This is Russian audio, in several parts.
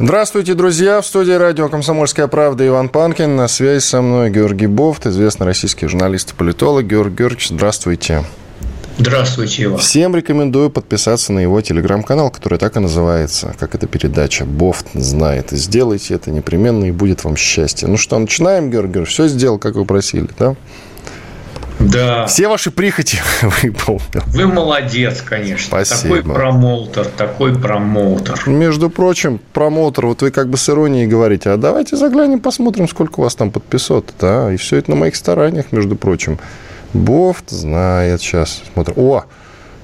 Здравствуйте, друзья! В студии радио «Комсомольская правда» Иван Панкин. На связи со мной Георгий Бофт, известный российский журналист и политолог. Георгий Георгиевич, здравствуйте. Здравствуйте, Иван. Всем рекомендую подписаться на его телеграм-канал, который так и называется, как эта передача «Бофт знает». Сделайте это непременно, и будет вам счастье. Ну что, начинаем, Георгий Георгиевич? Все сделал, как вы просили, да? Да. Все ваши прихоти выполнил. Вы молодец, конечно. Спасибо. Такой промоутер, такой промоутер. Между прочим, промоутер, вот вы как бы с иронией говорите, а давайте заглянем, посмотрим, сколько у вас там подписот, да, и все это на моих стараниях, между прочим. Бофт знает сейчас. Смотрим. О,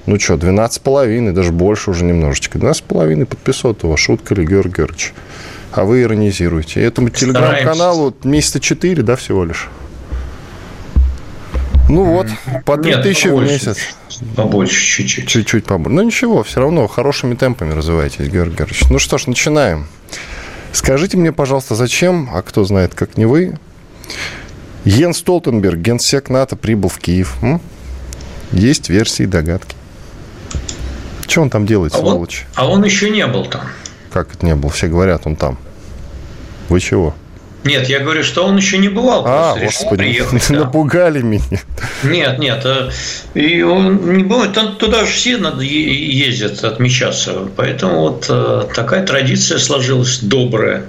ну что, 12,5, даже больше уже немножечко. 12,5 подписот вас. Шутка ли, Георгий Георгиевич? А вы иронизируете. Этому телеграм-каналу месяца 4, да, всего лишь? Ну вот, по 3000 в месяц. Побольше чуть-чуть. Чуть-чуть побольше. Ну ничего, все равно хорошими темпами развиваетесь, Георгий Георгиевич. Ну что ж, начинаем. Скажите мне, пожалуйста, зачем, а кто знает, как не вы, Йен Столтенберг, генсек НАТО, прибыл в Киев? М? Есть версии, догадки. Что он там делает, а сволочь? Он, а он еще не был там. Как это не был? Все говорят, он там. Вы чего? Нет, я говорю, что он еще не бывал. А, господи, приехать, да. напугали меня. Нет, нет, и он не был, туда же все надо ездят отмечаться, поэтому вот э, такая традиция сложилась добрая.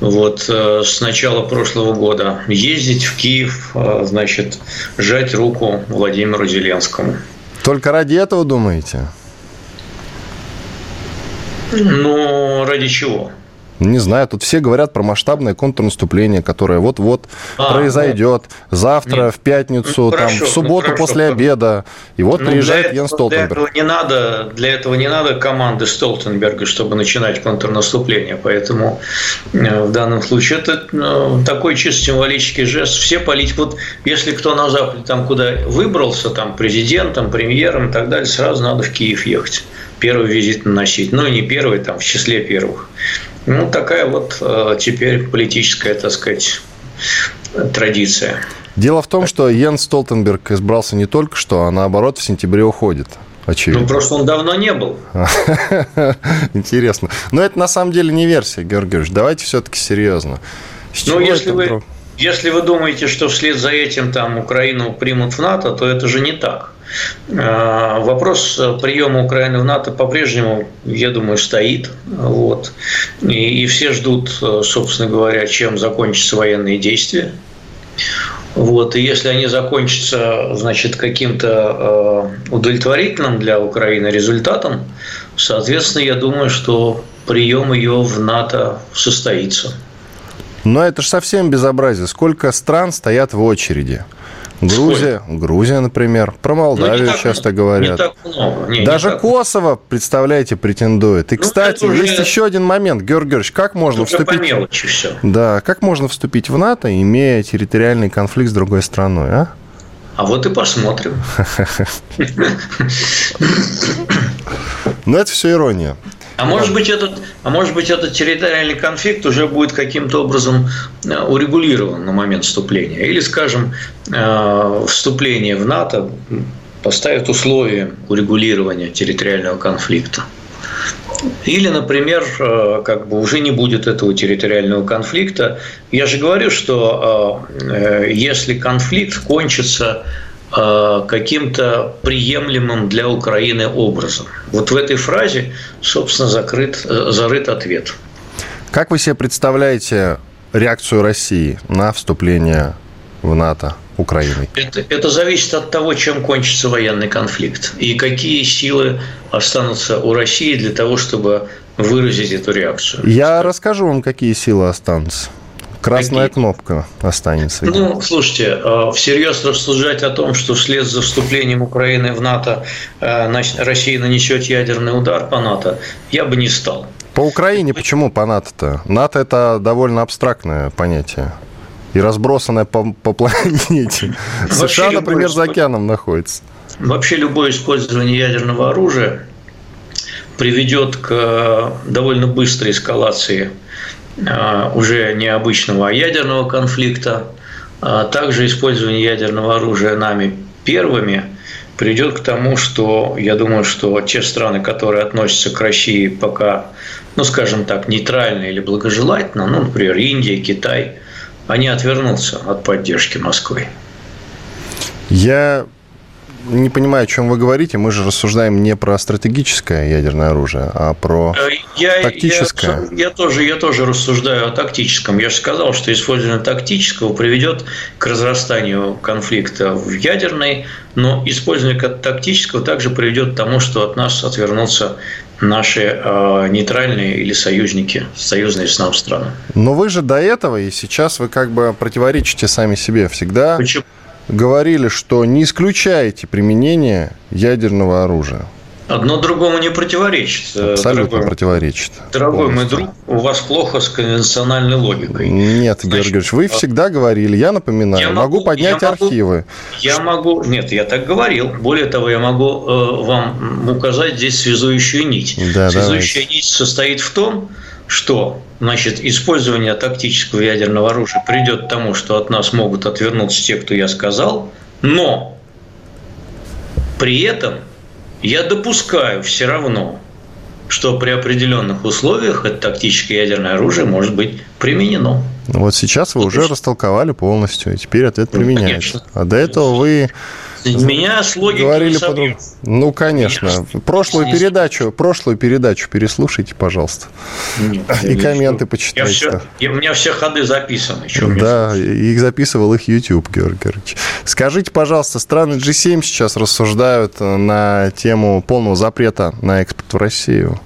Вот э, с начала прошлого года ездить в Киев, значит, сжать руку Владимиру Зеленскому. Только ради этого думаете? Ну, ради чего? Не знаю, тут все говорят про масштабное контрнаступление, которое вот-вот а, произойдет ну, завтра, нет. в пятницу, ну, там, в субботу ну, после обеда. И вот ну, приезжает Йен Столтенберг. Для этого, не надо, для этого не надо команды Столтенберга, чтобы начинать контрнаступление. Поэтому э, в данном случае это э, такой чисто символический жест. Все политики, вот если кто на Западе там куда выбрался, там президентом, премьером и так далее, сразу надо в Киев ехать первый визит наносить. Ну, не первый, там, в числе первых. Ну, такая вот э, теперь политическая, так сказать, традиция. Дело в том, что Йен Столтенберг избрался не только что, а наоборот в сентябре уходит. Очевидно. Ну, просто он давно не был. Интересно. Но это на самом деле не версия, Георгий Георгиевич. Давайте все-таки серьезно. ну, если вы, если вы думаете, что вслед за этим там Украину примут в НАТО, то это же не так. А, вопрос приема Украины в НАТО по-прежнему, я думаю, стоит. Вот. И, и все ждут, собственно говоря, чем закончатся военные действия. Вот. И если они закончатся значит, каким-то э, удовлетворительным для Украины результатом, соответственно, я думаю, что прием ее в НАТО состоится. Но это же совсем безобразие. Сколько стран стоят в очереди? Грузия, Сколько? Грузия, например. Про Молдавию ну, часто говорят. Не так много. Не, Даже не Косово, много. представляете, претендует. И, ну, кстати, уже... есть еще один момент, Георгий Георгиевич, как можно Только вступить... По мелочи все. Да, как можно вступить в НАТО, имея территориальный конфликт с другой страной, а? А вот и посмотрим. Но это все ирония. А может быть этот, а может быть этот территориальный конфликт уже будет каким-то образом э, урегулирован на момент вступления, или, скажем, э, вступление в НАТО поставит условия урегулирования территориального конфликта. Или, например, э, как бы уже не будет этого территориального конфликта. Я же говорю, что если конфликт кончится каким-то приемлемым для Украины образом. Вот в этой фразе, собственно, закрыт, э, зарыт ответ. Как вы себе представляете реакцию России на вступление в НАТО Украины? Это, это зависит от того, чем кончится военный конфликт и какие силы останутся у России для того, чтобы выразить эту реакцию. Я расскажу вам, какие силы останутся. Красная Какие? кнопка останется. Ну, слушайте, э, всерьез рассуждать о том, что вслед за вступлением Украины в НАТО э, Россия нанесет ядерный удар по НАТО, я бы не стал. По Украине почему по НАТО-то? НАТО – это довольно абстрактное понятие и разбросанное по, по планете. США, например, за океаном находится. Вообще любое использование ядерного оружия приведет к э, довольно быстрой эскалации уже не обычного, а ядерного конфликта. А также использование ядерного оружия нами первыми приведет к тому, что я думаю, что те страны, которые относятся к России пока, ну, скажем так, нейтрально или благожелательно, ну, например, Индия, Китай, они отвернутся от поддержки Москвы. Я не понимаю, о чем вы говорите. Мы же рассуждаем не про стратегическое ядерное оружие, а про э, я, тактическое. Я, я, тоже, я тоже рассуждаю о тактическом. Я же сказал, что использование тактического приведет к разрастанию конфликта в ядерной, но использование тактического также приведет к тому, что от нас отвернутся наши э, нейтральные или союзники, союзные с нам страны. Но вы же до этого, и сейчас вы как бы противоречите сами себе всегда. Почему? Говорили, что не исключаете применение ядерного оружия. Одно другому не противоречит. Абсолютно дорогой, противоречит. Дорогой полностью. мой друг, у вас плохо с конвенциональной логикой. Нет, Значит, Георгий Георгиевич, вы а всегда говорили, я напоминаю, я могу, могу поднять я архивы. я могу, нет, я так говорил. Более того, я могу э, вам указать здесь связующую нить. Да, связующая давайте. нить состоит в том, что значит, использование тактического ядерного оружия придет к тому, что от нас могут отвернуться те, кто я сказал, но при этом я допускаю все равно, что при определенных условиях это тактическое ядерное оружие может быть применено. Вот сейчас вы уже растолковали полностью, и теперь ответ ну, применяется. Ну, а до этого вы меня с логикой Говорили по Ну, конечно. Меня прошлую передачу, прошлую передачу переслушайте, пожалуйста. Нет, и комменты почитайте. Я все, я, у меня все ходы записаны. Да, их записывал их YouTube, Георгий Георгиевич. Скажите, пожалуйста, страны G7 сейчас рассуждают на тему полного запрета на экспорт в Россию.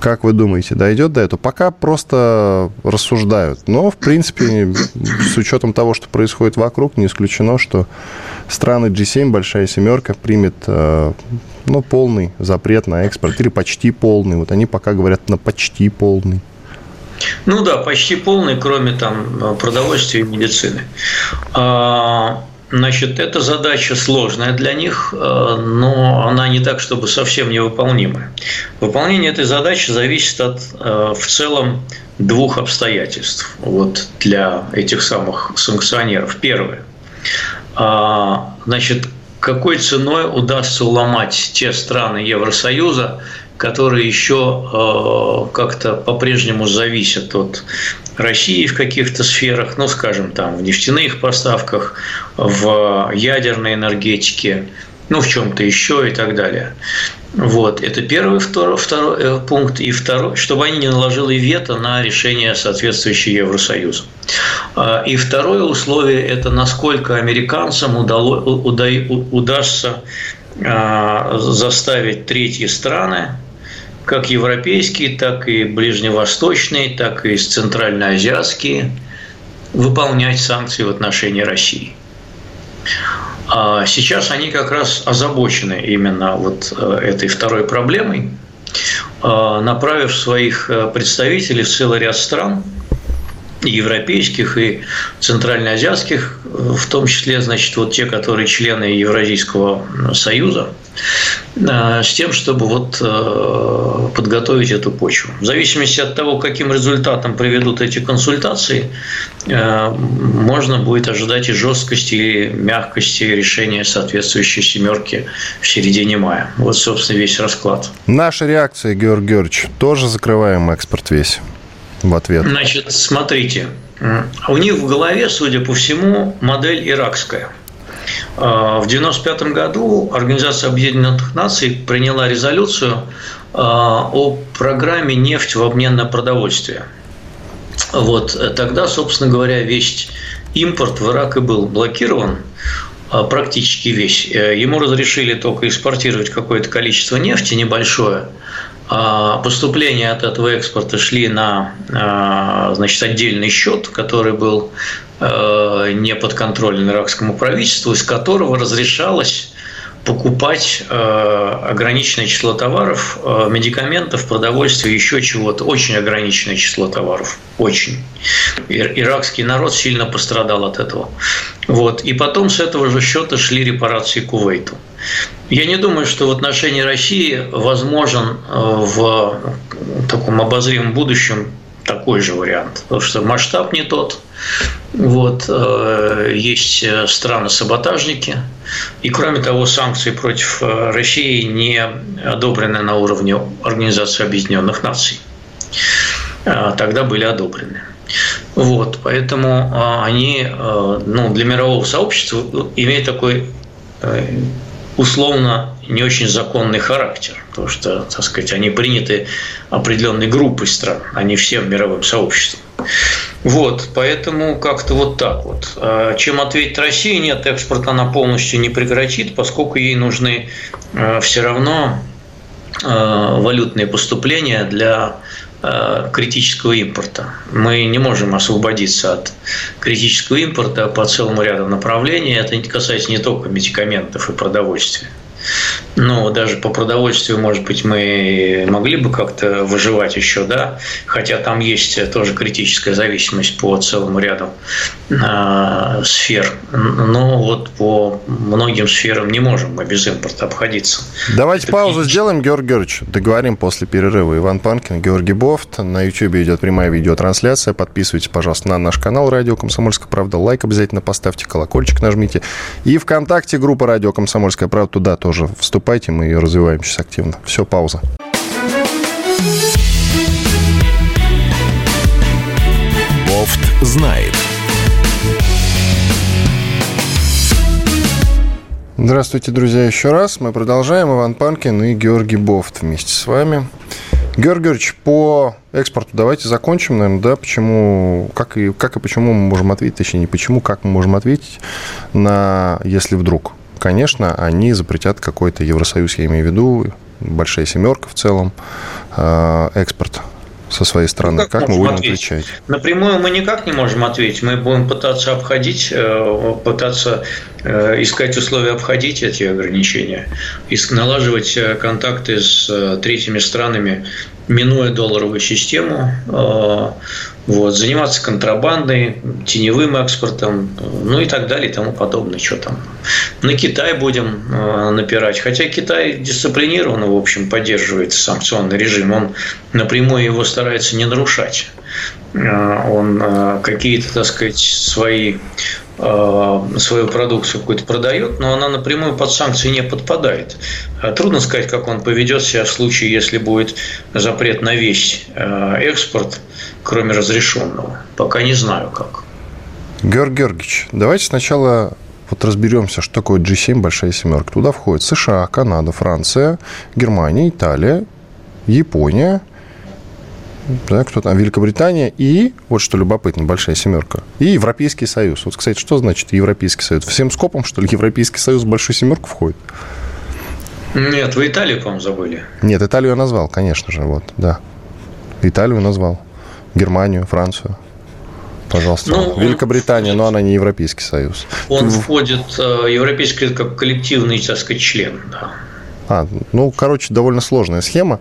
Как вы думаете, дойдет до этого? Пока просто рассуждают. Но, в принципе, с учетом того, что происходит вокруг, не исключено, что страны G7, большая семерка, примет э, ну, полный запрет на экспорт или почти полный. Вот они пока говорят на почти полный. Ну да, почти полный, кроме там продовольствия и медицины. А, Значит, эта задача сложная для них, э, но она не так, чтобы совсем невыполнимая. Выполнение этой задачи зависит от э, в целом двух обстоятельств вот, для этих самых санкционеров. Первое. А, значит, какой ценой удастся уломать те страны Евросоюза, которые еще э, как-то по-прежнему зависят от России в каких-то сферах, ну, скажем, там, в нефтяных поставках, в ядерной энергетике, ну, в чем-то еще и так далее. Вот, это первый второй, второй э, пункт. И второй, чтобы они не наложили вето на решение, соответствующее Евросоюзу. А, и второе условие – это насколько американцам удало, уда, удастся а, заставить третьи страны как европейские, так и ближневосточные, так и центральноазиатские, выполнять санкции в отношении России. А сейчас они как раз озабочены именно вот э, этой второй проблемой, э, направив своих э, представителей в целый ряд стран – европейских и центральноазиатских, в том числе, значит, вот те, которые члены Евразийского союза, э, с тем, чтобы вот э, подготовить эту почву. В зависимости от того, каким результатом приведут эти консультации, э, можно будет ожидать и жесткости, и мягкости решения соответствующей семерки в середине мая. Вот, собственно, весь расклад. Наша реакция, Георгий Георгиевич, тоже закрываем экспорт весь в ответ? Значит, смотрите, у них в голове, судя по всему, модель иракская. А, в 1995 году Организация Объединенных Наций приняла резолюцию а, о программе «Нефть в обмен на продовольствие». Вот тогда, собственно говоря, весь импорт в Ирак и был блокирован, практически весь. Э, ему разрешили только экспортировать какое-то количество нефти небольшое, а, поступления от этого экспорта шли на значит, отдельный счет, который был не подконтролен иракскому правительству, из которого разрешалось покупать э, ограниченное число товаров, э, медикаментов, продовольствия, еще чего-то. Очень ограниченное число товаров. Очень. Иракский народ сильно пострадал от этого. Вот. И потом с этого же счета шли репарации Кувейту. Я не думаю, что в отношении России возможен э, в таком обозримом будущем такой же вариант, потому что масштаб не тот. Вот, э, есть страны-саботажники, и кроме того, санкции против э, России не одобрены на уровне Организации Объединенных Наций. Тогда были одобрены. Вот, поэтому они ну, для мирового сообщества имеют такой условно не очень законный характер, потому что, так сказать, они приняты определенной группой стран, а не всем мировым сообществом. Вот, поэтому как-то вот так вот. А чем ответить России? Нет, экспорт она полностью не прекратит, поскольку ей нужны а, все равно а, валютные поступления для критического импорта. Мы не можем освободиться от критического импорта по целому ряду направлений. Это касается не только медикаментов и продовольствия. Ну, даже по продовольствию, может быть, мы могли бы как-то выживать еще, да, хотя там есть тоже критическая зависимость по целому ряду э, сфер. Но вот по многим сферам не можем мы без импорта обходиться. Давайте Это паузу сделаем, Георгий Георгиевич. Договорим после перерыва. Иван Панкин, Георгий Бовт. На YouTube идет прямая видеотрансляция. Подписывайтесь, пожалуйста, на наш канал «Радио Комсомольская правда». Лайк обязательно поставьте, колокольчик нажмите. И ВКонтакте группа «Радио Комсомольская правда». Туда тоже тоже вступайте, мы ее развиваем сейчас активно. Все, пауза. Бовт знает. Здравствуйте, друзья, еще раз. Мы продолжаем. Иван Панкин и Георгий Бофт вместе с вами. Георгий Георгиевич, по экспорту давайте закончим, наверное, да, почему, как и, как и почему мы можем ответить, точнее, не почему, как мы можем ответить на «если вдруг» конечно, они запретят какой-то Евросоюз, я имею в виду, большая семерка в целом, э, экспорт со своей стороны. Ну, как, как мы будем ответить? отвечать? Напрямую мы никак не можем ответить. Мы будем пытаться обходить, э, пытаться э, искать условия обходить эти ограничения, налаживать контакты с третьими странами, минуя долларовую систему, вот, заниматься контрабандой, теневым экспортом, ну и так далее и тому подобное. Что там? На Китай будем э, напирать. Хотя Китай дисциплинированно, в общем, поддерживает санкционный режим. Он напрямую его старается не нарушать. Э, он э, какие-то, так сказать, свои свою продукцию какую-то продает, но она напрямую под санкции не подпадает. Трудно сказать, как он поведет себя в случае, если будет запрет на весь экспорт кроме разрешенного. Пока не знаю как. Георгий Георгиевич, давайте сначала вот разберемся, что такое G7 большая семерка. Туда входят США, Канада, Франция, Германия, Италия, Япония, да, кто там, Великобритания и, вот что любопытно, большая семерка, и Европейский Союз. Вот, кстати, что значит Европейский Союз? Всем скопом, что ли, Европейский Союз в большую семерку входит? Нет, вы Италию, по-моему, забыли. Нет, Италию я назвал, конечно же, вот, да. Италию назвал. Германию, Францию? Пожалуйста. Ну, Великобритания, но она не Европейский Союз. Он Ты... входит, э, Европейский как коллективный, так сказать, член, да. А, ну, короче, довольно сложная схема.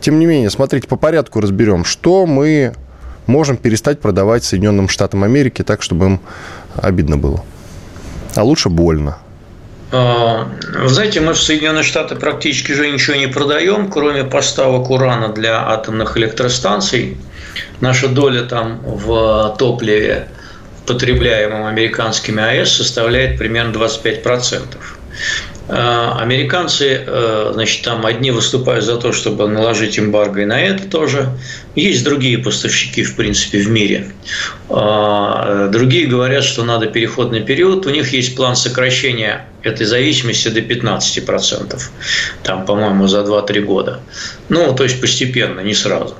Тем не менее, смотрите, по порядку разберем, что мы можем перестать продавать Соединенным Штатам Америки так, чтобы им обидно было. А лучше больно. А, вы знаете, мы в Соединенные Штаты практически же ничего не продаем, кроме поставок урана для атомных электростанций. Наша доля там в топливе, потребляемом американскими АЭС, составляет примерно 25%. А, американцы, э, значит, там одни выступают за то, чтобы наложить эмбарго и на это тоже. Есть другие поставщики, в принципе, в мире. А, другие говорят, что надо переходный период. У них есть план сокращения этой зависимости до 15%. Там, по-моему, за 2-3 года. Ну, то есть постепенно, не сразу.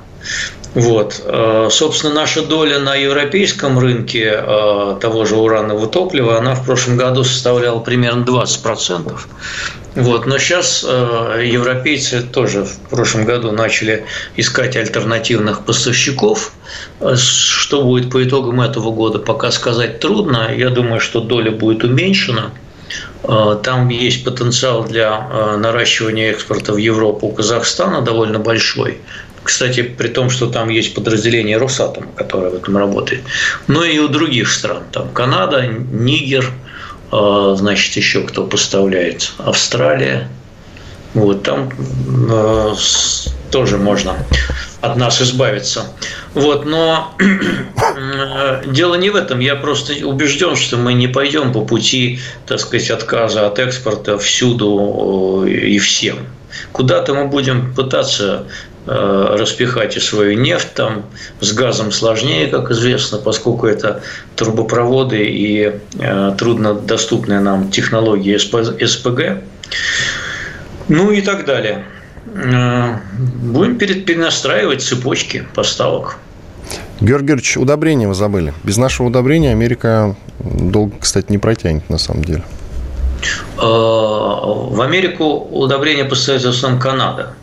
Вот. Э, собственно, наша доля на европейском рынке э, того же уранового топлива, она в прошлом году составляла примерно 20%. Вот. Но сейчас э, европейцы тоже в прошлом году начали искать альтернативных поставщиков. Что будет по итогам этого года, пока сказать трудно. Я думаю, что доля будет уменьшена. Там есть потенциал для наращивания экспорта в Европу у Казахстана довольно большой. Кстати, при том, что там есть подразделение Росатома, которое в этом работает. Но и у других стран. Там Канада, Нигер, значит, еще кто поставляет, Австралия. Вот там тоже можно от нас избавиться. Вот, но э, дело не в этом. Я просто убежден, что мы не пойдем по пути, так сказать, отказа от экспорта всюду э, и всем. Куда-то мы будем пытаться э, распихать и свою нефть там с газом сложнее, как известно, поскольку это трубопроводы и труднодоступные нам технологии СПГ. Ну и так далее. Э, будем перенастраивать цепочки поставок. Георгий Георгиевич, удобрения вы забыли. Без нашего удобрения Америка долго, кстати, не протянет на самом деле. Э, в Америку удобрения поставит в основном Канада.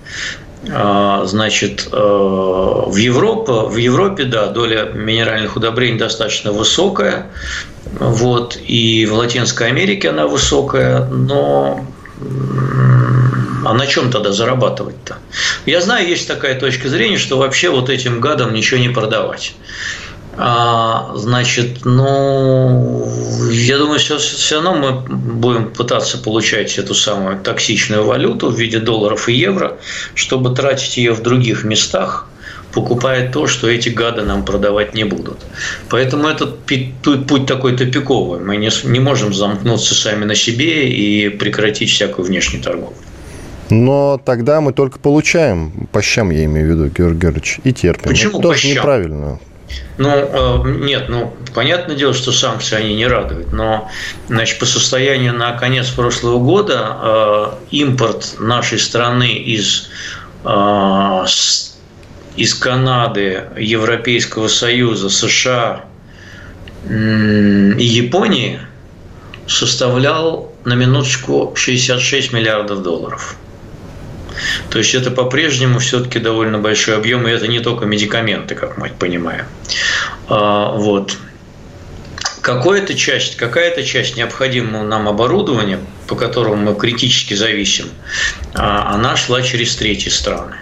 Э, значит, в Европе, в Европе, да, доля минеральных удобрений достаточно высокая. Вот, и в Латинской Америке она высокая, но а на чем тогда зарабатывать-то? Я знаю, есть такая точка зрения, что вообще вот этим гадам ничего не продавать. А, значит, ну, я думаю, все, все равно мы будем пытаться получать эту самую токсичную валюту в виде долларов и евро, чтобы тратить ее в других местах, покупая то, что эти гады нам продавать не будут. Поэтому этот путь такой тупиковый. Мы не, не можем замкнуться сами на себе и прекратить всякую внешнюю торговлю. Но тогда мы только получаем, по щам я имею в виду, Георгий Георгиевич, и терпим. Почему Это тоже неправильно. Ну, э, нет, ну, понятное дело, что санкции они не радуют, но, значит, по состоянию на конец прошлого года э, импорт нашей страны из, э, из Канады, Европейского Союза, США и Японии составлял на минуточку 66 миллиардов долларов. То есть это по-прежнему все-таки довольно большой объем, и это не только медикаменты, как мы понимаем. А, вот. Какая-то часть, какая-то часть необходимого нам оборудования, по которому мы критически зависим, а, она шла через третьи страны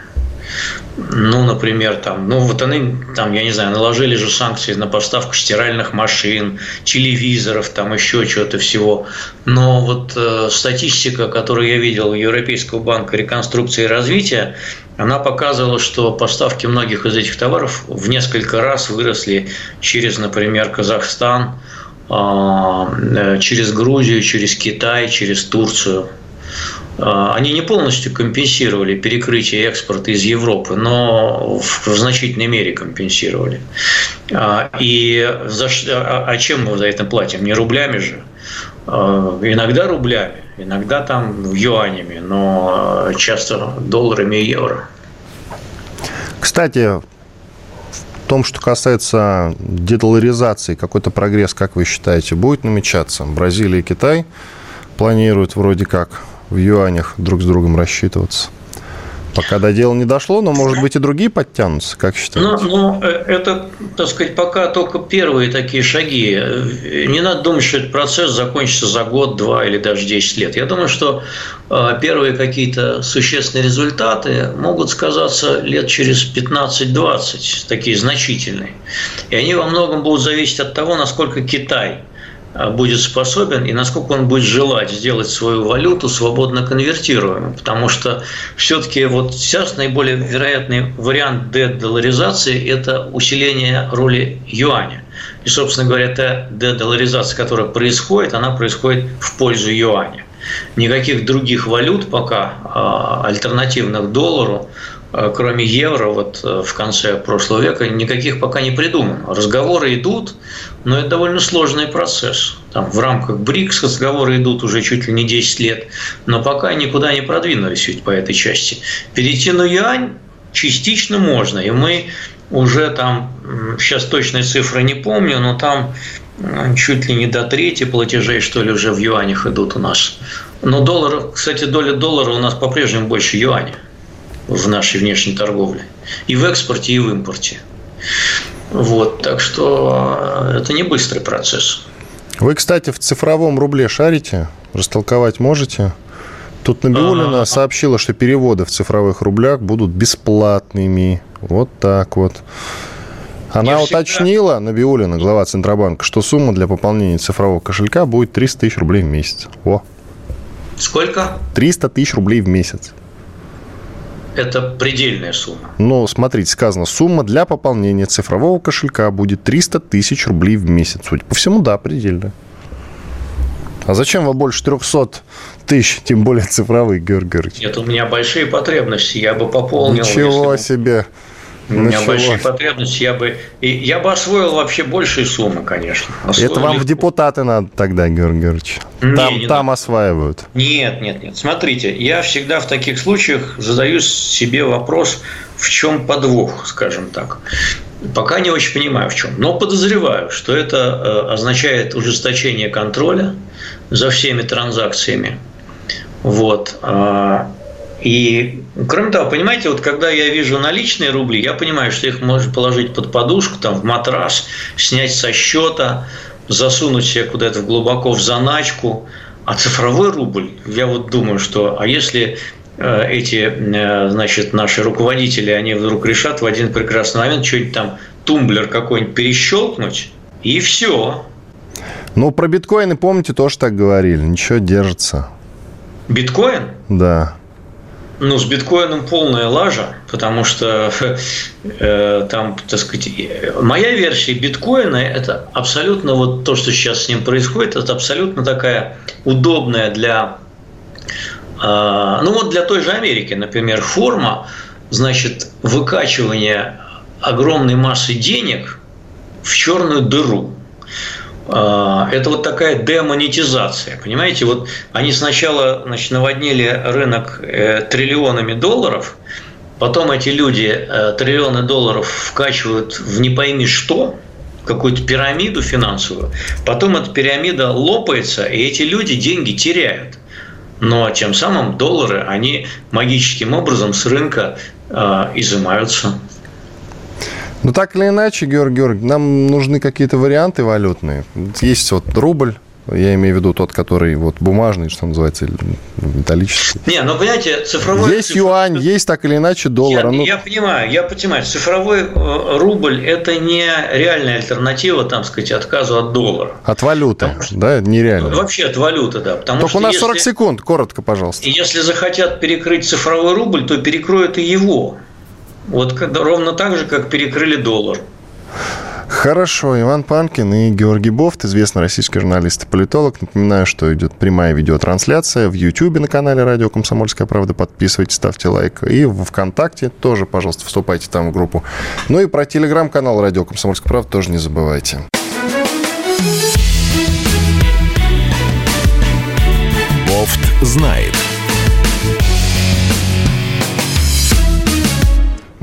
ну, например, там, ну, вот они, там, я не знаю, наложили же санкции на поставку стиральных машин, телевизоров, там еще чего-то всего. Но вот э, статистика, которую я видел у Европейского банка реконструкции и развития, она показывала, что поставки многих из этих товаров в несколько раз выросли через, например, Казахстан, а, э, через Грузию, через Китай, через Турцию. А, они не полностью компенсировали перекрытие экспорта из Европы, но в значительной мере компенсировали. А, и за, а, а чем мы за это платим? Не рублями же. Иногда рублями, иногда там юанями, но часто долларами и евро. Кстати, в том, что касается дедоларизации, какой-то прогресс, как вы считаете, будет намечаться? Бразилия и Китай планируют вроде как в юанях друг с другом рассчитываться. Пока до дела не дошло, но, может быть, и другие подтянутся, как считаете? Ну, ну, э, это, так сказать, пока только первые такие шаги. Не надо думать, что этот процесс закончится за год, два или даже 10 лет. Я думаю, что э, первые какие-то существенные результаты могут сказаться лет через 15-20, такие значительные. И они во многом будут зависеть от того, насколько Китай – Э, будет способен и насколько он будет желать сделать свою валюту свободно конвертируемой. Потому что все-таки вот сейчас наиболее вероятный вариант дедоларизации – это усиление роли юаня. И, собственно говоря, эта дедоларизация, которая происходит, она происходит в пользу юаня. Никаких других валют пока а, альтернативных доллару кроме евро, вот э, в конце прошлого века, никаких пока не придумано. Разговоры идут, но это довольно сложный процесс. Там в рамках БРИКС разговоры идут уже чуть ли не 10 лет, но пока никуда не продвинулись ведь по этой части. Перейти на юань частично можно, и мы уже там, сейчас точные цифры не помню, но там чуть ли не до трети платежей, что ли, уже в юанях идут у нас. Но доллар, кстати, доля доллара у нас по-прежнему больше юаня в нашей внешней торговле. И в экспорте, и в импорте. Вот, так что э, это не быстрый процесс. Вы, кстати, в цифровом рубле шарите? Растолковать можете? Тут Набиулина А-а-а. сообщила, что переводы в цифровых рублях будут бесплатными. Вот так вот. Она Я уточнила, всегда... Набиулина, глава Центробанка, что сумма для пополнения цифрового кошелька будет 300 тысяч рублей в месяц. О. Сколько? 300 тысяч рублей в месяц. Это предельная сумма. Ну, смотрите, сказано, сумма для пополнения цифрового кошелька будет 300 тысяч рублей в месяц. Судя по всему, да, предельная. А зачем вы больше 300 тысяч, тем более цифровых, Георгий Георгиевич? Нет, у меня большие потребности, я бы пополнил. Ничего себе. У меня Началось. большие потребности, я бы, я бы освоил вообще большие суммы, конечно. Освоил Это вам легко. в депутаты надо тогда, Георгий Георгиевич. Там, не там осваивают. Нет, нет, нет. Смотрите, я всегда в таких случаях задаю себе вопрос, в чем подвох, скажем так. Пока не очень понимаю, в чем. Но подозреваю, что это э, означает ужесточение контроля за всеми транзакциями. Вот. И кроме того, понимаете, вот когда я вижу наличные рубли, я понимаю, что их можно положить под подушку, там, в матрас, снять со счета, засунуть себе куда-то глубоко в заначку. А цифровой рубль, я вот думаю, что, а если э, эти, э, значит, наши руководители, они вдруг решат в один прекрасный момент что-нибудь там, тумблер какой-нибудь перещелкнуть, и все. Ну, про биткоины, помните, тоже так говорили. Ничего, держится. Биткоин? Да. Ну, с биткоином полная лажа, потому что э, там, так сказать, моя версия биткоина – это абсолютно вот то, что сейчас с ним происходит, это абсолютно такая удобная для, э, ну вот для той же Америки, например, форма, значит, выкачивания огромной массы денег в черную дыру. А, это вот такая демонетизация. Понимаете, вот они сначала значит, наводнили рынок э, триллионами долларов, потом эти люди э, триллионы долларов вкачивают в не пойми что, какую-то пирамиду финансовую, потом эта пирамида лопается, и эти люди деньги теряют. Но тем самым доллары, они магическим образом с рынка э, изымаются. Ну, так или иначе, Георгий Георгиевич, нам нужны какие-то варианты валютные. Есть вот рубль, я имею в виду тот, который вот бумажный, что называется, металлический. Не, ну понимаете, цифровой... Есть цифровой... юань, есть так или иначе доллар. Я, ну... я понимаю, я понимаю. Цифровой э, рубль – это не реальная альтернатива, там сказать, отказу от доллара. От валюты, что... да, нереально. Вообще от валюты, да. Потому Только что у нас если... 40 секунд, коротко, пожалуйста. Если захотят перекрыть цифровой рубль, то перекроют и его. Вот ровно так же, как перекрыли доллар. Хорошо. Иван Панкин и Георгий Бофт, известный российский журналист и политолог. Напоминаю, что идет прямая видеотрансляция в YouTube на канале Радио Комсомольская правда. Подписывайтесь, ставьте лайк. И в ВКонтакте тоже, пожалуйста, вступайте там в группу. Ну и про телеграм-канал Радио Комсомольская правда тоже не забывайте. Бофт знает.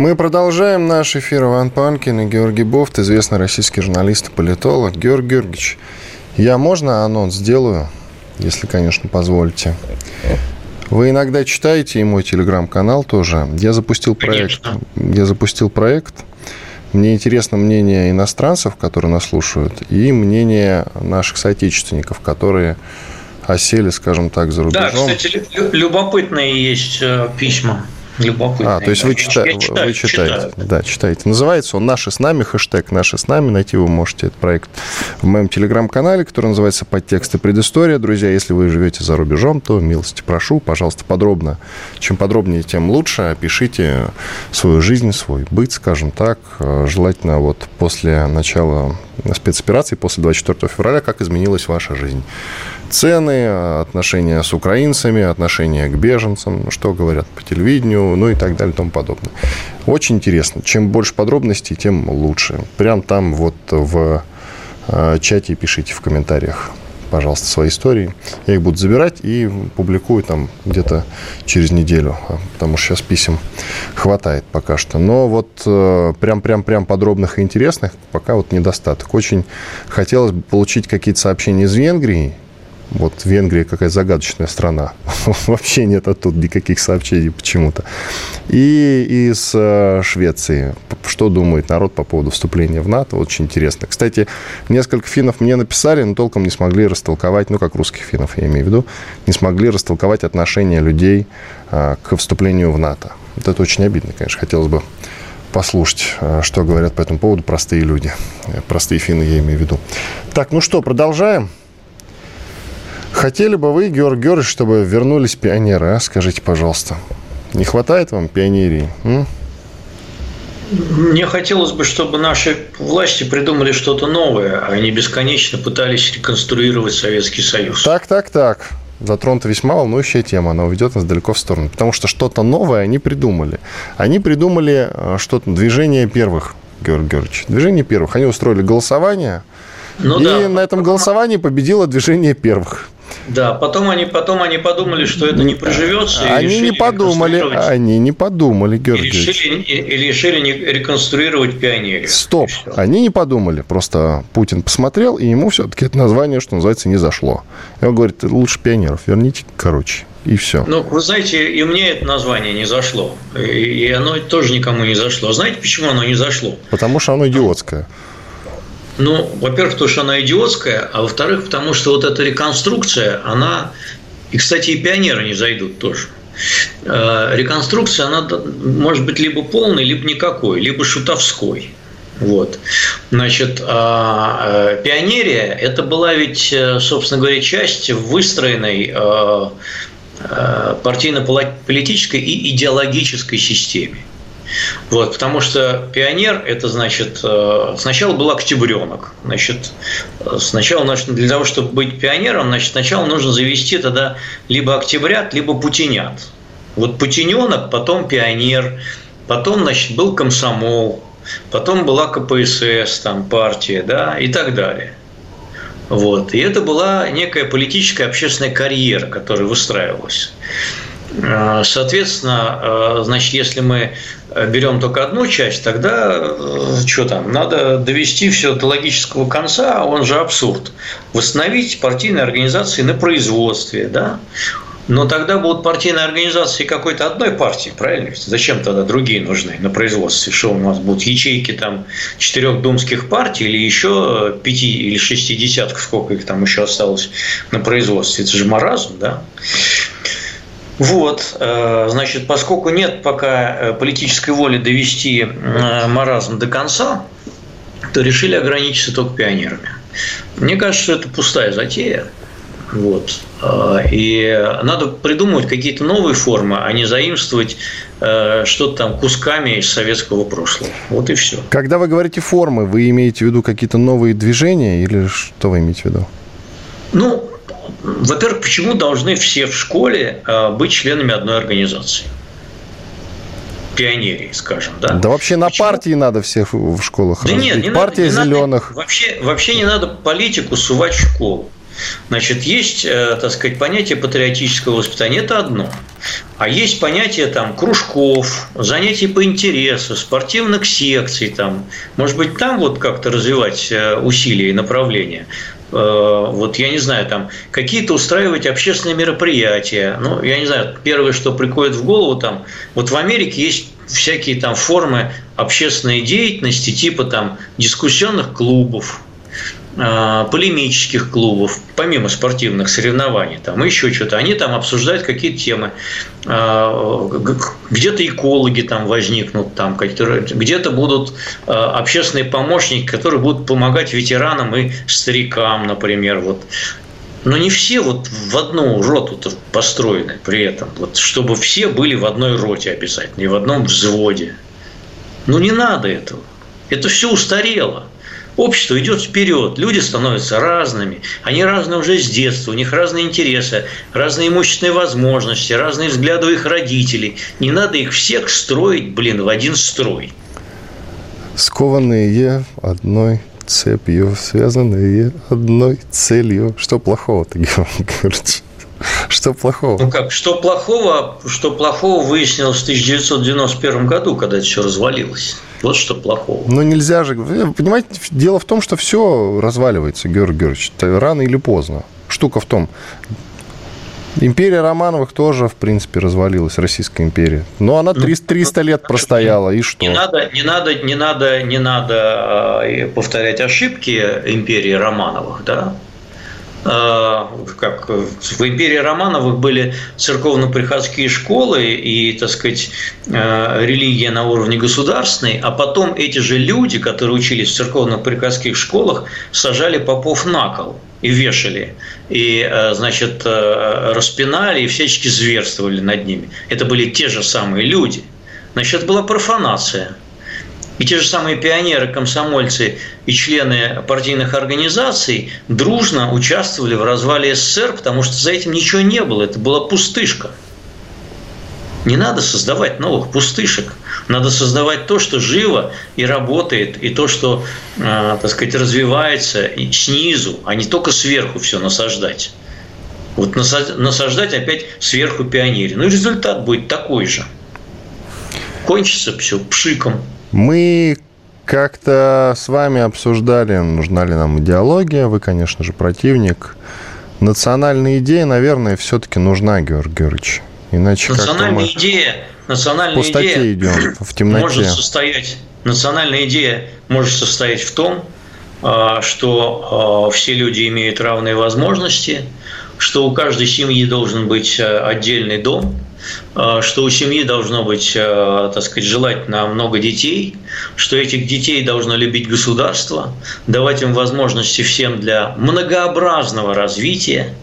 Мы продолжаем наш эфир. Иван Панкин и Георгий Бофт, известный российский журналист и политолог. Георгий Георгиевич, я можно анонс сделаю, если, конечно, позволите? Вы иногда читаете и мой телеграм-канал тоже. Я запустил проект. Конечно. Я запустил проект. Мне интересно мнение иностранцев, которые нас слушают, и мнение наших соотечественников, которые осели, скажем так, за рубежом. Да, кстати, любопытные есть э, письма любопытно. А, то есть вы, чита... читаю, вы читаете. Читаю. Да, читаете. Называется он «Наши с нами», хэштег «Наши с нами». Найти вы можете этот проект в моем телеграм-канале, который называется «Подтексты предыстория». Друзья, если вы живете за рубежом, то милости прошу, пожалуйста, подробно. Чем подробнее, тем лучше. Опишите свою жизнь, свой быт, скажем так. Желательно вот после начала спецоперации, после 24 февраля, как изменилась ваша жизнь цены, отношения с украинцами, отношения к беженцам, что говорят по телевидению, ну и так далее и тому подобное. Очень интересно. Чем больше подробностей, тем лучше. Прям там вот в э, чате пишите в комментариях пожалуйста, свои истории. Я их буду забирать и публикую там где-то через неделю, потому что сейчас писем хватает пока что. Но вот прям-прям-прям подробных и интересных пока вот недостаток. Очень хотелось бы получить какие-то сообщения из Венгрии, Вот Венгрия какая загадочная страна. Вообще нет оттуда никаких сообщений почему-то. И из э, Швеции. Что думает народ по поводу вступления в НАТО? Очень интересно. Кстати, несколько финнов мне написали, но толком не смогли растолковать, ну, как русских финнов я имею в виду, не смогли растолковать отношение людей э, к вступлению в НАТО. Вот это очень обидно, конечно. Хотелось бы послушать, э, что говорят по этому поводу простые люди. Простые финны я имею в виду. Так, ну что, продолжаем. Хотели бы вы, Георг Георгиевич, чтобы вернулись пионеры, а? Скажите, пожалуйста. Не хватает вам пионерии? М? Мне хотелось бы, чтобы наши власти придумали что-то новое, а не бесконечно пытались реконструировать Советский Союз. Так, так, так. Затронута весьма волнующая тема, она уведет нас далеко в сторону. Потому что что-то новое они придумали. Они придумали э, что-то, движение первых, Георгий Георгиевич. Движение первых. Они устроили голосование, ну, и да. на этом голосовании победило движение первых. Да, потом они, потом они подумали, что это не приживется. Они не подумали, они не подумали, Георгий. И решили, и, и решили реконструировать пионерию. Стоп, они не подумали. Просто Путин посмотрел, и ему все-таки это название, что называется, не зашло. И он говорит, лучше пионеров верните, короче. И все. Ну, вы знаете, и мне это название не зашло. И оно тоже никому не зашло. Знаете, почему оно не зашло? Потому что оно идиотское. Ну, во-первых, потому что она идиотская, а во-вторых, потому что вот эта реконструкция, она... И, кстати, и пионеры не зайдут тоже. Э, реконструкция, она может быть либо полной, либо никакой, либо шутовской. Вот. Значит, а, э, пионерия – это была ведь, э, собственно говоря, часть выстроенной партийно-политической и идеологической системе. Вот, потому что пионер – это, значит, э, сначала был октябренок. Значит, сначала, значит, для того, чтобы быть пионером, значит, сначала нужно завести тогда либо октябрят, либо путинят. Вот путиненок, потом пионер, потом, значит, был комсомол, потом была КПСС, там, партия, да, и так далее. Вот. И это была некая политическая общественная карьера, которая выстраивалась. Э, соответственно, э, значит, если мы берем только одну часть, тогда э, что там, надо довести все до логического конца, а он же абсурд. Восстановить партийные организации на производстве, да, но тогда будут партийные организации какой-то одной партии, правильно? Зачем тогда другие нужны на производстве? Что у нас будут ячейки там четырех думских партий или еще пяти или шести десятков, сколько их там еще осталось на производстве? Это же маразм, да? Вот, э, значит, поскольку нет пока э, политической воли довести э, маразм до конца, то решили ограничиться только пионерами. Мне кажется, что это пустая затея. Вот. И надо придумывать какие-то новые формы, а не заимствовать что-то там кусками из советского прошлого. Вот и все. Когда вы говорите формы, вы имеете в виду какие-то новые движения или что вы имеете в виду? Ну, во-первых, почему должны все в школе э, быть членами одной организации? пионерии, скажем, да? Да вообще на Почему? партии надо всех в школах Да разбить. нет, не Партия надо, не зеленых. Надо, вообще, вообще не надо политику сувать в школу. Значит, есть, э, так сказать, понятие патриотического воспитания, это одно. А есть понятие там кружков, занятий по интересу, спортивных секций, там, может быть, там вот как-то развивать э, усилия и направления. Э, вот я не знаю, там какие-то устраивать общественные мероприятия. Ну, я не знаю, первое, что приходит в голову, там, вот в Америке есть всякие там формы общественной деятельности, типа там дискуссионных клубов, полемических клубов, помимо спортивных соревнований, там еще что-то, они там обсуждают какие-то темы. Э, где-то экологи там возникнут, там, где-то будут э, общественные помощники, которые будут помогать ветеранам и старикам, например. Вот. Но не все вот в одну роту построены при этом, вот, чтобы все были в одной роте обязательно, и в одном взводе. Ну не надо этого. Это все устарело. Общество идет вперед, люди становятся разными, они разные уже с детства, у них разные интересы, разные имущественные возможности, разные взгляды у их родителей. Не надо их всех строить, блин, в один строй. Скованные одной цепью, связанные одной целью. Что плохого-то, Георгий Что плохого? Ну как, что плохого, что плохого выяснилось в 1991 году, когда это все развалилось. Вот что плохого. Ну, нельзя же... Понимаете, дело в том, что все разваливается, Георгий Георгиевич, рано или поздно. штука в том, Империя Романовых тоже, в принципе, развалилась, Российская империя. Но она 300, 300 лет простояла, и что? Не надо, не надо, не надо, не надо повторять ошибки империи Романовых, да? Как в империи Романовых были церковно-приходские школы и, так сказать, религия на уровне государственной, а потом эти же люди, которые учились в церковно-приходских школах, сажали попов на кол и вешали, и, э, значит, э, распинали и всячески зверствовали над ними. Это были те же самые люди. Значит, это была профанация. И те же самые пионеры, комсомольцы и члены партийных организаций дружно участвовали в развале СССР, потому что за этим ничего не было. Это была пустышка. Не надо создавать новых пустышек. Надо создавать то, что живо и работает, и то, что, э, так сказать, развивается снизу, а не только сверху все насаждать. Вот насаждать опять сверху пионере. Ну и результат будет такой же. Кончится все пшиком. Мы как-то с вами обсуждали, нужна ли нам идеология. Вы, конечно же, противник. Национальная идея, наверное, все-таки нужна, Георгий Георгиевич. Иначе национальная мы идея, национальная идея идем, в темноте. может состоять, национальная идея может состоять в том, а, что а, все люди имеют равные возможности, что у каждой семьи должен быть а, отдельный дом, что у семьи должно быть, так сказать, желательно много детей, что этих детей должно любить государство, давать им возможности всем для многообразного развития,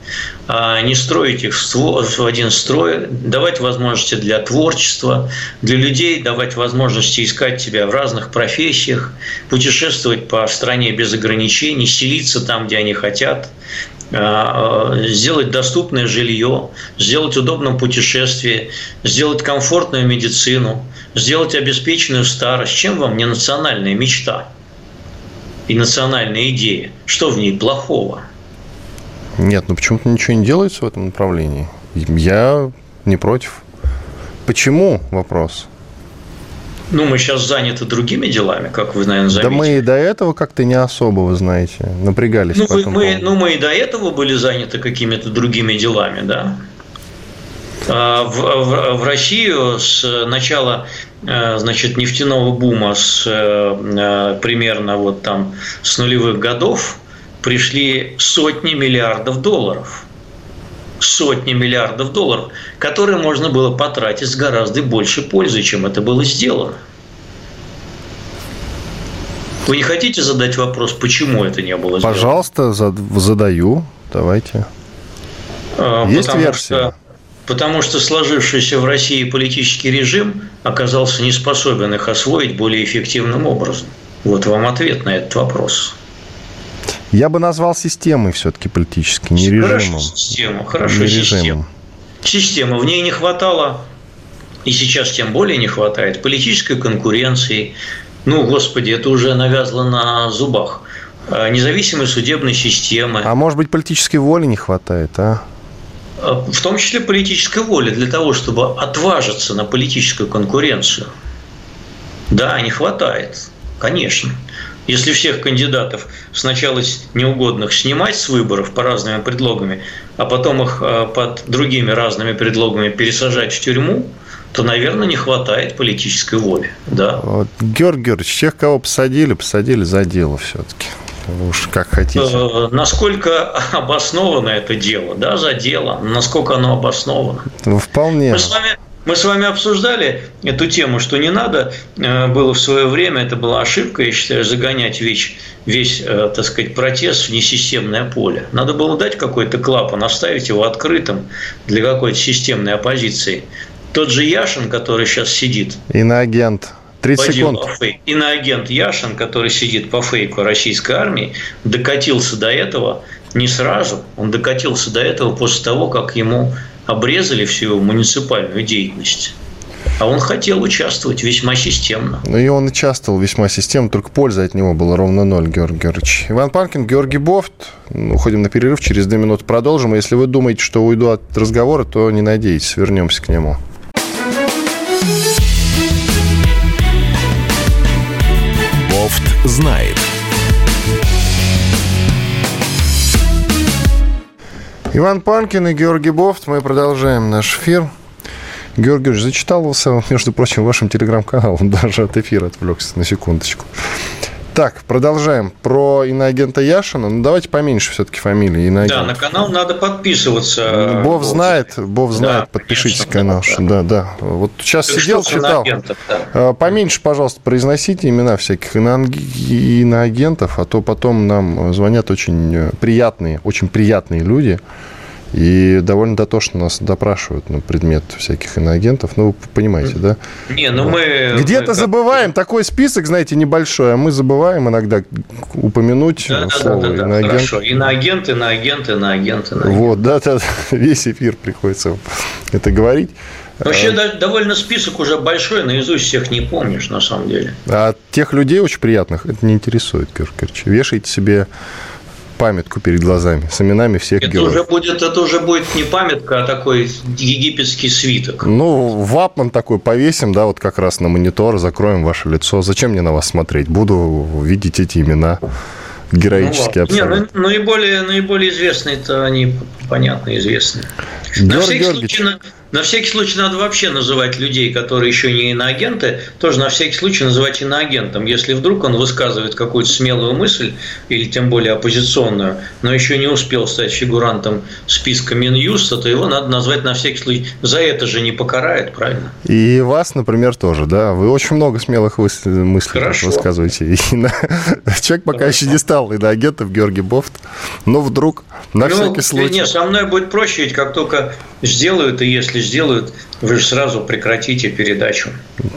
а не строить их в один строй, давать возможности для творчества, для людей давать возможности искать себя в разных профессиях, путешествовать по стране без ограничений, селиться там, где они хотят, а, а, сделать доступное жилье, сделать удобное путешествие, сделать комфортную медицину, сделать обеспеченную старость. Чем вам не национальная мечта и национальная идея? Что в ней плохого? Нет, ну почему-то ничего не делается в этом направлении. Я не против. Почему? Вопрос. Ну, мы сейчас заняты другими делами, как вы, наверное, заметили. Да мы и до этого как-то не особо, вы знаете, напрягались. Ну, мы, мы, ну мы и до этого были заняты какими-то другими делами, да. А, в, в, в Россию с начала э, значит, нефтяного бума с э, э, примерно вот там с нулевых годов пришли сотни миллиардов долларов. Сотни миллиардов долларов, которые можно было потратить с гораздо больше пользы, чем это было сделано. Вы не хотите задать вопрос, почему это не было сделано? Пожалуйста, задаю. Давайте. Есть потому версия? Что, потому что сложившийся в России политический режим оказался не способен их освоить более эффективным образом. Вот вам ответ на этот вопрос. Я бы назвал системой все-таки политической, не режимом. Хорошо, система, хорошо, не система. Режимом. Система. В ней не хватало, и сейчас тем более не хватает, политической конкуренции. Ну, господи, это уже навязло на зубах. А, независимой судебной системы. А может быть, политической воли не хватает, а? А? В том числе политической воли для того, чтобы отважиться на политическую конкуренцию. Да, не хватает, конечно. Если всех кандидатов сначала неугодных снимать с выборов по разными предлогами, а потом их э, под другими разными предлогами пересажать в тюрьму, то, наверное, не хватает политической воли. Да. Вот, Георгий Георгиевич, тех, кого посадили, посадили за дело все-таки. Уж как хотите. Э, насколько обосновано это дело, да, за дело, насколько оно обосновано. Ну, вполне. Мы с вами мы с вами обсуждали эту тему, что не надо э, было в свое время, это была ошибка, я считаю, загонять весь, весь э, так сказать, протест в несистемное поле. Надо было дать какой-то клапан, оставить его открытым для какой-то системной оппозиции. Тот же Яшин, который сейчас сидит. Иноагент. 30 секунд. Иноагент Яшин, который сидит по фейку российской армии, докатился до этого не сразу. Он докатился до этого после того, как ему обрезали всю его муниципальную деятельность. А он хотел участвовать весьма системно. Ну и он участвовал весьма системно, только пользы от него было ровно ноль, Георгий Георгиевич. Иван Панкин, Георгий Бофт. Уходим на перерыв, через две минуты продолжим. Если вы думаете, что уйду от разговора, то не надейтесь, вернемся к нему. Знает. Иван Панкин и Георгий Бофт. Мы продолжаем наш эфир. Георгий Георгиевич зачитался, между прочим, вашим телеграм-каналом. Даже от эфира отвлекся на секундочку. Так, продолжаем. Про иноагента Яшина. Ну, давайте поменьше все-таки фамилии иноагента. Да, на канал надо подписываться. Бов знает, Бов знает, да, подпишитесь конечно, канал. Да, да. Вот сейчас Ты сидел, читал. Да. А, поменьше, пожалуйста, произносите имена всяких иноагентов, а то потом нам звонят очень приятные, очень приятные люди, и довольно дотошно нас допрашивают на предмет всяких иноагентов. Ну, вы понимаете, да? Не, ну мы... Где-то мы забываем, такой список, знаете, небольшой, а мы забываем иногда упомянуть да, слово да, да, да, иноагент. Хорошо, иноагент, иноагент, иноагент, иноагент. Вот, да, да, весь эфир приходится это говорить. Вообще а, довольно список уже большой, наизусть всех не помнишь, на самом деле. А тех людей очень приятных это не интересует, Георгий Вешайте себе памятку перед глазами с именами всех это героев. Уже будет, это уже будет не памятка, а такой египетский свиток. Ну, вапман такой повесим, да, вот как раз на монитор, закроем ваше лицо. Зачем мне на вас смотреть? Буду видеть эти имена героические ну, абсолютно. Не, ну, наиболее, наиболее известные-то они, понятно, известны. Георг на всякий Георгиевич. случай, на всякий случай надо вообще называть людей, которые еще не иноагенты, тоже на всякий случай называть иноагентом. Если вдруг он высказывает какую-то смелую мысль, или тем более оппозиционную, но еще не успел стать фигурантом списка Минюста, то его надо назвать на всякий случай. За это же не покарает, правильно? И вас, например, тоже, да? Вы очень много смелых мыслей Хорошо. высказываете. Человек пока Хорошо. еще не стал иноагентом, Георгий Бофт, но вдруг на ну, всякий случай... Нет, со мной будет проще, ведь как только сделают, и если сделают, вы же сразу прекратите передачу.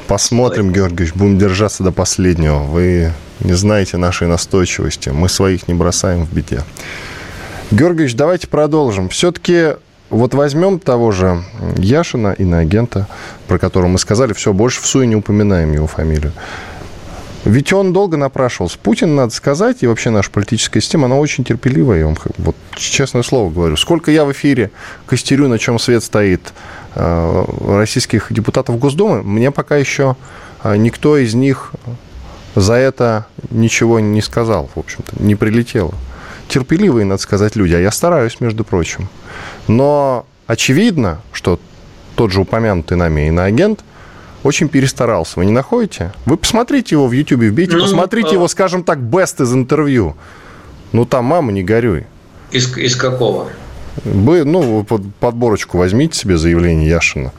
Посмотрим, Георгиевич, будем держаться до последнего. Вы не знаете нашей настойчивости. Мы своих не бросаем в беде. Георгиевич, давайте продолжим. Все-таки вот возьмем того же Яшина, иноагента, про которого мы сказали, все, больше в суе не упоминаем его фамилию. Ведь он долго напрашивался. Путин, надо сказать, и вообще наша политическая система, она очень терпеливая. Я вам вот честное слово говорю. Сколько я в эфире костерю, на чем свет стоит э, российских депутатов Госдумы, мне пока еще э, никто из них за это ничего не сказал, в общем-то, не прилетело. Терпеливые, надо сказать, люди, а я стараюсь, между прочим. Но очевидно, что тот же упомянутый нами иноагент – очень перестарался. Вы не находите? Вы посмотрите его в Ютьюбе, вбейте, ну, посмотрите а... его, скажем так, бест из интервью. Ну, там, мама, не горюй. Из, из какого? Вы, ну, подборочку возьмите себе заявление Яшина.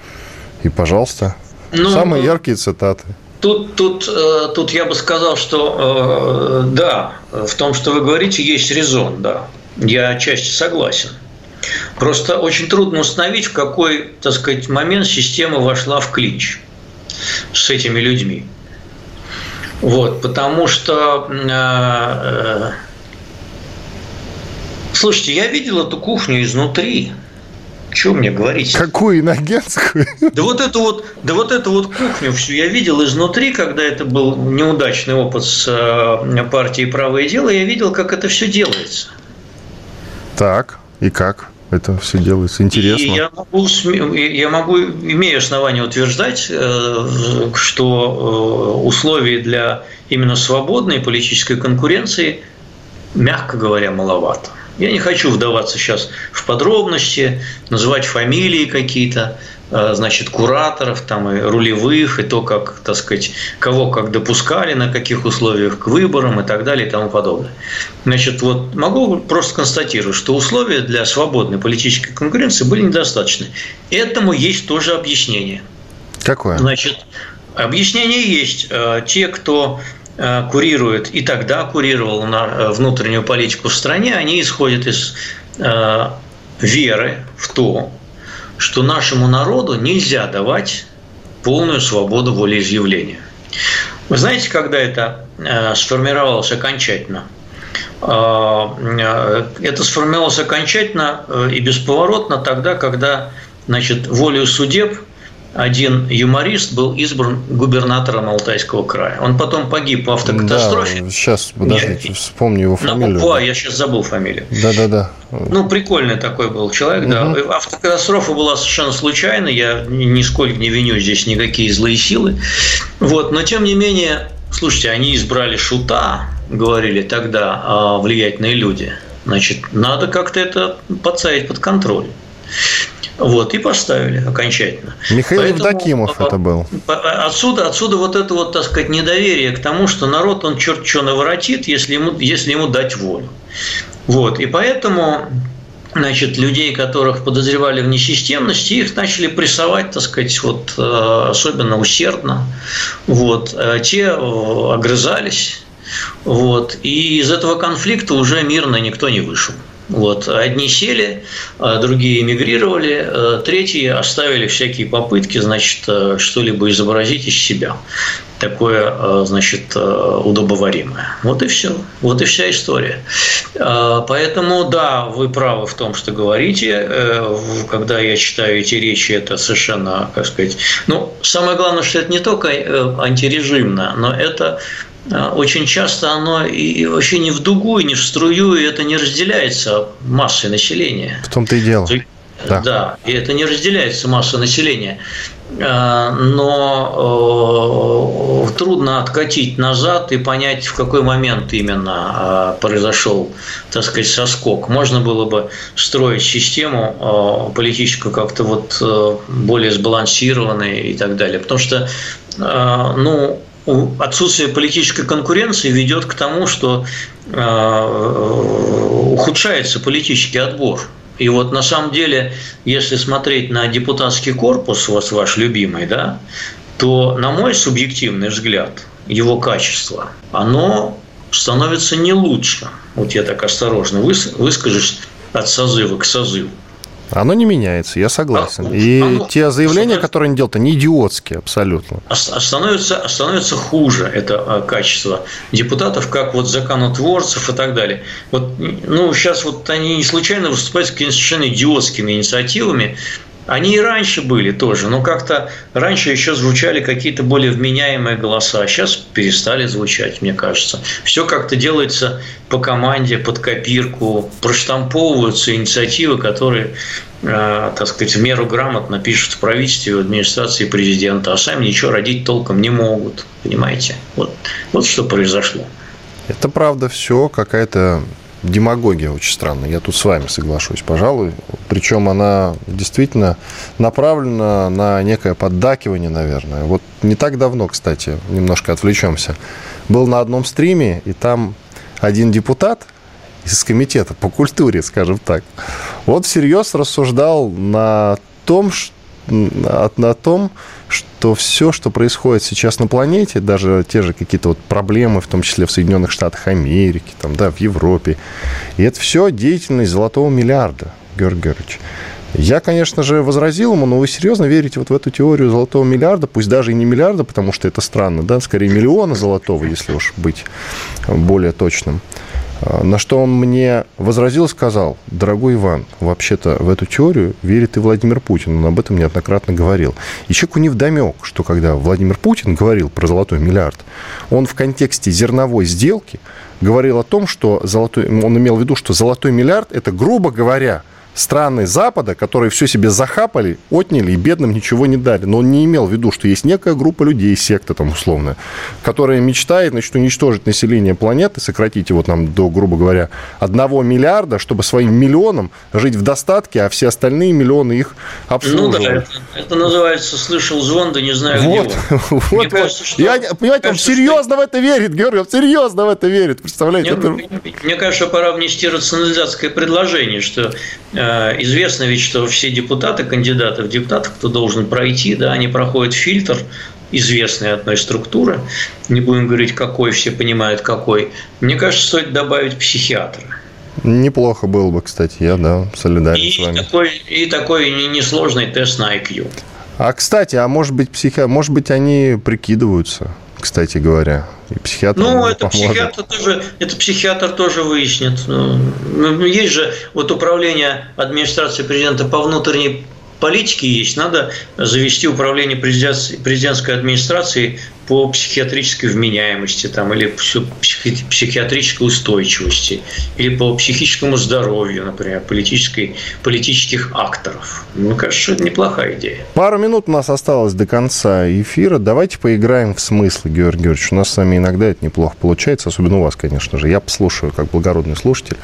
И, пожалуйста, ну, самые яркие цитаты. Тут, тут, э, тут я бы сказал, что э, да, в том, что вы говорите, есть резон, да. Я отчасти согласен. Просто очень трудно установить, в какой, так сказать, момент система вошла в клинч с этими людьми. Вот, потому что, э, э, слушайте, я видел эту кухню изнутри. Что мне говорить? Какую иногенскую? Да вот эту вот, да вот эту вот кухню всю я видел изнутри, когда это был неудачный опыт с э, партией «Правое дело», я видел, как это все делается. Так, и как? Это все делается интересно. И я могу, я могу, имея основания утверждать, э, что э, условий для именно свободной политической конкуренции, мягко говоря, маловато. Я не хочу вдаваться сейчас в подробности, называть фамилии какие-то. Э, значит, кураторов, там, и рулевых, и то, как, так сказать, кого как допускали, на каких условиях к выборам и так далее и тому подобное. Значит, вот могу просто констатировать, что условия для свободной политической конкуренции были недостаточны. Этому есть тоже объяснение. Какое? Значит, объяснение есть. Э, те, кто э, курирует и тогда курировал на внутреннюю политику в стране, они исходят из веры в то, что нашему народу нельзя давать полную свободу волеизъявления. Вы знаете, когда это э, сформировалось окончательно? Э, э, это сформировалось окончательно и бесповоротно тогда, когда значит, волею судеб один юморист был избран губернатором Алтайского края. Он потом погиб в автокатастрофе. Да, сейчас, подождите, Нет, вспомню его фамилию. Ну, я сейчас забыл фамилию. Да-да-да. Ну, прикольный такой был человек, угу. да. Автокатастрофа была совершенно случайной, я нисколько не виню здесь никакие злые силы. Вот, но тем не менее, слушайте, они избрали шута, говорили тогда а, влиятельные люди. Значит, надо как-то это подставить под контроль. Вот, и поставили окончательно. Михаил Поэтому, Евдокимов это был. Отсюда, отсюда вот это вот, так сказать, недоверие к тому, что народ, он черт что наворотит, если ему, если ему дать волю. Вот, и поэтому значит, людей, которых подозревали в несистемности, их начали прессовать, так сказать, вот, э, особенно усердно. Вот. Э, те э, огрызались. Вот. И из этого конфликта уже мирно никто не вышел. Вот. Одни сели, а другие эмигрировали, э, третьи оставили всякие попытки, значит, э, что-либо изобразить из себя. Такое, э, значит, удобоваримое. Вот и все. Вот и вся история. Поэтому, да, вы правы в том, что говорите. Когда я читаю эти речи, это совершенно, как сказать... Ну, самое главное, что это не только антирежимно, но это очень часто оно и вообще не в дугу, и не в струю, и это не разделяется массой населения. В том-то и дело. Да. да, и это не разделяется массой населения. А, но э, трудно откатить назад и понять, в какой момент именно а, произошел, так сказать, соскок. Можно было бы строить систему политическую как-то вот э, более сбалансированной и так далее. Потому что, ну, отсутствие политической конкуренции ведет к тому, что э, ухудшается политический отбор. И вот на самом деле, если смотреть на депутатский корпус, вас ваш любимый, да, то, на мой субъективный взгляд, его качество, оно становится не лучше. Вот я так осторожно выскажусь от созыва к созыву. Оно не меняется, я согласен. А, и оно, те заявления, которые они делают, они идиотские абсолютно. Становится, становится хуже это а, качество депутатов, как вот законотворцев и так далее. Вот, ну, сейчас вот они не случайно выступают с какими-то совершенно идиотскими инициативами, они и раньше были тоже, но как-то раньше еще звучали какие-то более вменяемые голоса, а сейчас перестали звучать, мне кажется. Все как-то делается по команде, под копирку, проштамповываются инициативы, которые э, так сказать, в меру грамотно пишут в правительстве, в администрации президента, а сами ничего родить толком не могут. Понимаете? Вот, вот что произошло. Это правда все какая-то демагогия очень странная. Я тут с вами соглашусь, пожалуй. Причем она действительно направлена на некое поддакивание, наверное. Вот не так давно, кстати, немножко отвлечемся, был на одном стриме, и там один депутат из комитета по культуре, скажем так, вот всерьез рассуждал на том, что на том, что все, что происходит сейчас на планете, даже те же какие-то вот проблемы, в том числе в Соединенных Штатах Америки, там, да, в Европе, и это все деятельность золотого миллиарда, Георгий Георгиевич. Я, конечно же, возразил ему, но вы серьезно верите вот в эту теорию золотого миллиарда, пусть даже и не миллиарда, потому что это странно, да, скорее миллиона золотого, если уж быть более точным. А, на что он мне возразил, сказал, дорогой Иван, вообще-то в эту теорию верит и Владимир Путин, он об этом неоднократно говорил. И человеку не что когда Владимир Путин говорил про золотой миллиард, он в контексте зерновой сделки говорил о том, что золотой, он имел в виду, что золотой миллиард – это, грубо говоря, страны Запада, которые все себе захапали, отняли и бедным ничего не дали. Но он не имел в виду, что есть некая группа людей, секта там условно, которая мечтает, значит, уничтожить население планеты, сократить его там до, грубо говоря, одного миллиарда, чтобы своим миллионам жить в достатке, а все остальные миллионы их обслуживать. Ну да, это, это называется «слышал звон, да не знаю вот, где он». Вот, кажется, что, я, понимаете, кажется, он серьезно что... в это верит, Георгий, он серьезно в это верит, представляете? Мне, это... мне кажется, пора внести рационализацкое предложение, что Э, известно ведь, что все депутаты, кандидаты в депутаты, кто должен пройти, да, они проходят фильтр известной одной структуры. Не будем говорить, какой, все понимают, какой. Мне кажется, стоит добавить психиатра. Неплохо было бы, кстати, я, да, солидарен и с вами. Такой, и такой несложный тест на IQ. А, кстати, а может быть, психи... может быть, они прикидываются, кстати говоря. И психиатр ну, это психиатр, тоже, это психиатр тоже выяснит. Ну, ну, есть же вот управление администрации президента по внутренней политики есть, надо завести управление президентской администрации по психиатрической вменяемости там, или психиатрической устойчивости, или по психическому здоровью, например, политической, политических акторов. Мне кажется, что это неплохая идея. Пару минут у нас осталось до конца эфира. Давайте поиграем в смыслы, Георгий Георгиевич. У нас с вами иногда это неплохо получается, особенно у вас, конечно же. Я послушаю, как благородный слушатель.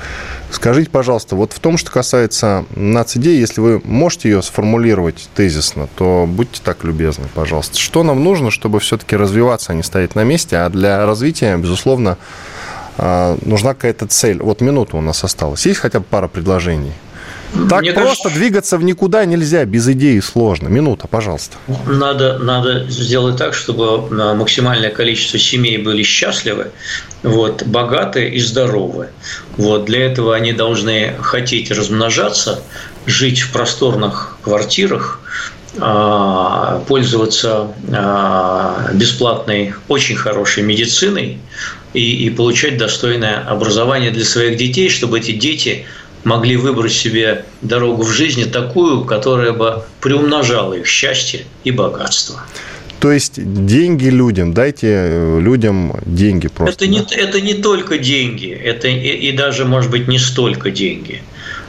Скажите, пожалуйста, вот в том, что касается нацидеи, если вы можете ее сформулировать тезисно, то будьте так любезны, пожалуйста. Что нам нужно, чтобы все-таки развиваться, а не стоять на месте? А для развития, безусловно, а, нужна какая-то цель. Вот минута у нас осталась. Есть хотя бы пара предложений? Так Мне просто кажется, двигаться в никуда нельзя, без идеи сложно. Минута, пожалуйста. Надо, надо сделать так, чтобы а, максимальное количество семей были счастливы, вот, богатые и здоровы. Вот, для этого они должны хотеть размножаться, жить в просторных квартирах, пользоваться а, бесплатной, очень хорошей медициной и, и получать достойное образование для своих детей, чтобы эти дети могли выбрать себе дорогу в жизни такую, которая бы приумножала их счастье и богатство. То есть деньги людям, дайте э, людям деньги просто. Это, да? не, это не только деньги, это и, и даже, может быть, не столько деньги.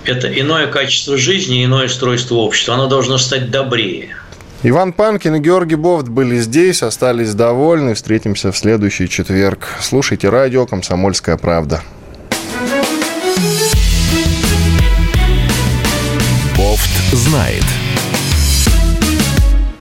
Это иное качество жизни, иное устройство общества. Оно должно стать добрее. Иван Панкин и Георгий Бовт были здесь, остались довольны. Встретимся в следующий четверг. Слушайте радио «Комсомольская правда». знает.